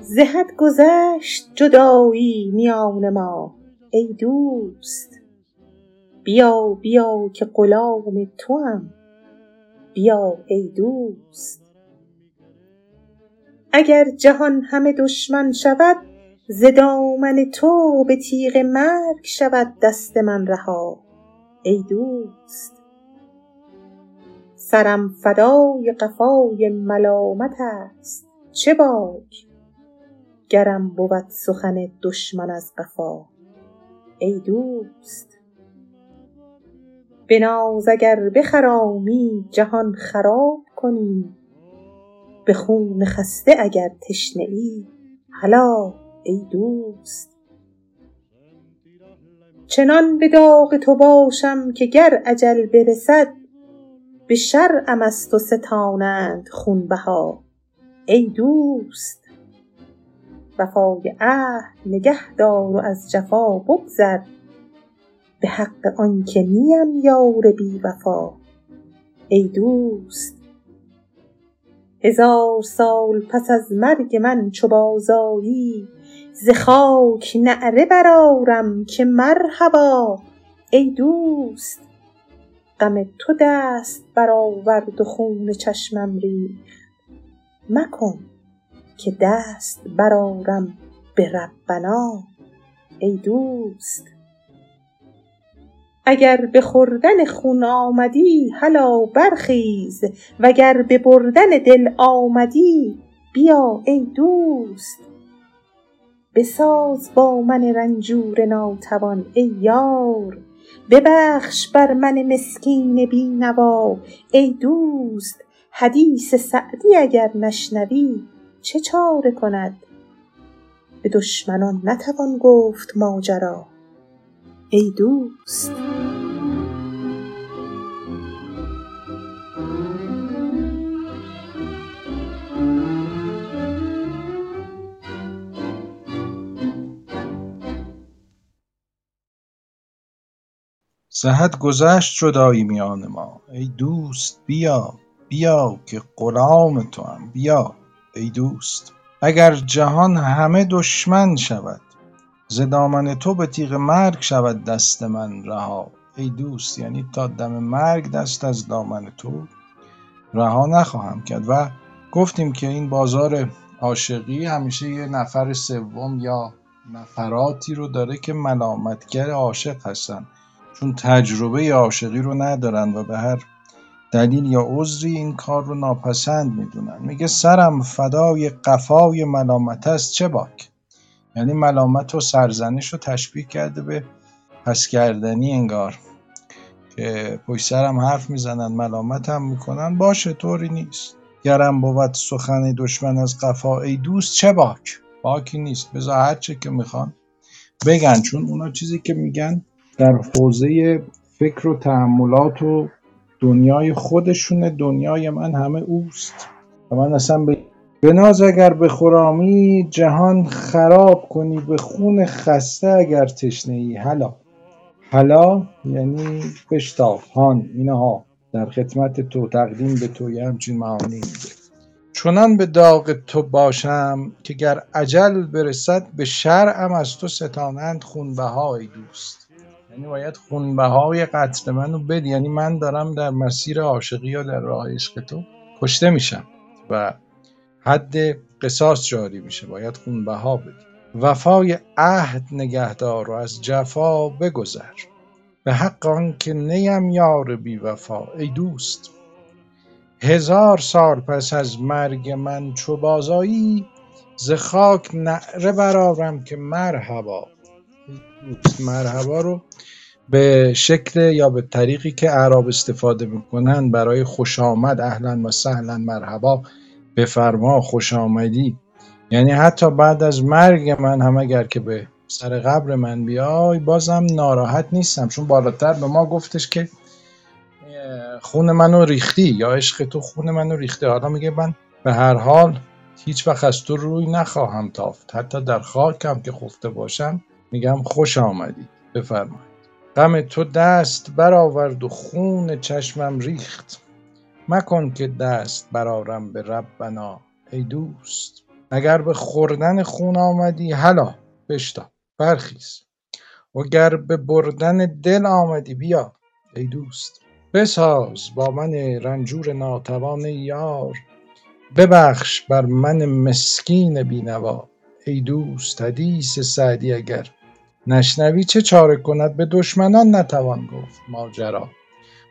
زهد گذشت جدایی میان ما ای دوست. بیا بیا که غلام توام. بیا ای دوست. اگر جهان همه دشمن شود ز دامن تو به تیغ مرگ شود دست من رها. ای دوست. سرم فدای قفای ملامت است. چه باک؟ گرم بود سخن دشمن از قفا. ای دوست بناز اگر بخرامی جهان خراب کنی. به خون خسته اگر تشنه ای هلا ای دوست. چنان به داغ تو باشم که گر اجل برسد به شرعم از تو ستانند خونبها. ای دوست وفای عهد نگه دار و از جفا بگذر. به حق آن که نیم یار بی وفا. ای دوست هزار سال پس از مرگ من چو بازآیی ز خاک نعره برآرم که مرحبا. ای دوست غم تو دست برآورد و خون چشمم ریخت. مکن که دست برآرم به ربنا ای دوست. اگر به خوردن خون آمدی هلا برخیز. وگر به بردن دل آمدی بیا ای دوست. بساز با من رنجور ناتوان ای یار. ببخش بر من مسکین بی نوا ای دوست حدیث سعدی اگر نشنوی چه چاره کند؟ به دشمنان نتوان گفت ماجرا. ای دوست. ز حد گذشت جدایی میان ما. ای دوست بیا بیا که غلام توام بیا ای دوست. اگر جهان همه دشمن شود ز دامن تو به تیغ مرگ شود دست من رها. ای دوست یعنی تا دم مرگ دست از دامن تو رها نخواهم کرد. و گفتیم که این بازار عاشقی همیشه یه نفر سوم یا نفراتی رو داره که ملامتگر عاشق هستن. چون تجربه عاشقی رو ندارن و به هر دلیل یا عذری این کار رو ناپسند می‌دونن. میگه سرم فدای قفای ملامت است چه باک؟ یعنی ملامت و سرزنش رو تشبیه کرده به پس کردنی انگار که پشت سرم حرف می‌زنن ملامتم می‌کنن. باشه طوری نیست. گرم بود سخن دشمن از قفا ای دوست چه باک؟ باکی نیست. بذار هر چه که می‌خوان بگن چون اونا چیزی که میگن در حوزه فکر و تحملات و دنیای خودشونه دنیای من همه اوست. و من اصلا به بناز اگر بخرامی جهان خراب کنی به خون خسته اگر تشنه ای هلا هلا یعنی بشتاب. هان. اینها. در خدمت تو تقدیم به تو یه همچین معانی میده. چنان به داغ تو باشم که گر اجل برسد به شرعم از تو ستانند خونبهای دوست. یعنی باید خونبهای قتل منو بدی یعنی من دارم در مسیر عاشقی یا در راه عشق تو کشته میشم و حد قصاص جاری میشه. باید خونبها بدی. وفای عهد نگهدار و از جفا بگذر. به حق آن که نیم یار بی وفا ای دوست. هزار سال پس از مرگ من چو بازآیی ز خاک نعره برآرم که مرحبا. مرحبا رو به شکل یا به طریقی که اعراب استفاده می‌کنن برای خوش آمد اهلا و سهلا مرحبا. بفرما خوش آمدی. یعنی حتی بعد از مرگ من هم اگر که به سر قبر من بیای بازم ناراحت نیستم. چون بالاتر به ما گفتش که خون منو ریختی یا عشق تو خون منو ریخته. حالا میگه من به هر حال هیچ وقت از تو روی نخواهم تافت. حتی در خاکم که خفته باشم میگم خوش آمدی. بفرمایید. غم تو دست برآورد و خون چشمم ریخت. مکن که دست برآرم به ربنا ای دوست. اگر به خوردن خون آمدی هلا بشتا برخیز. وگر به بردن دل آمدی بیا ای دوست. بساز با من رنجور ناتوان یار. ببخش بر من مسکین بینوا ای دوست حدیث سعدی اگر نشنوی چه چاره کند؟ به دشمنان نتوان گفت ماجرا.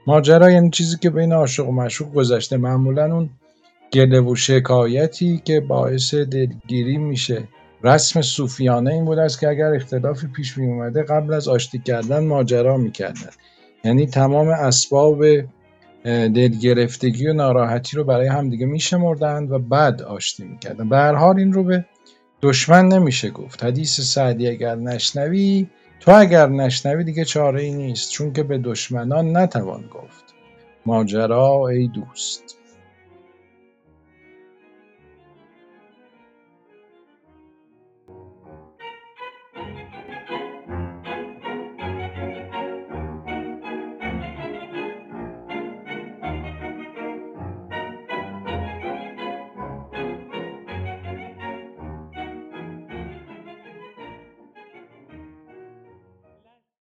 ماجرا یعنی چیزی که بین عاشق و معشوق گذشته. معمولا اون گله و شکایتی که باعث دلگیری میشه. رسم صوفیانه این بود است که اگر اختلافی پیش می اومده قبل از آشتی کردن ماجرا می‌کردن یعنی تمام اسباب دلگرفتگی و ناراحتی رو برای همدیگه میشمردند و بعد آشتی می‌کردن به هر حال این رو به دشمن نمیشه گفت. حدیث سعدی اگر نشنوی تو اگر نشنوی دیگه چاره ای نیست چون که به دشمنان نتوان گفت. ماجرا ای دوست.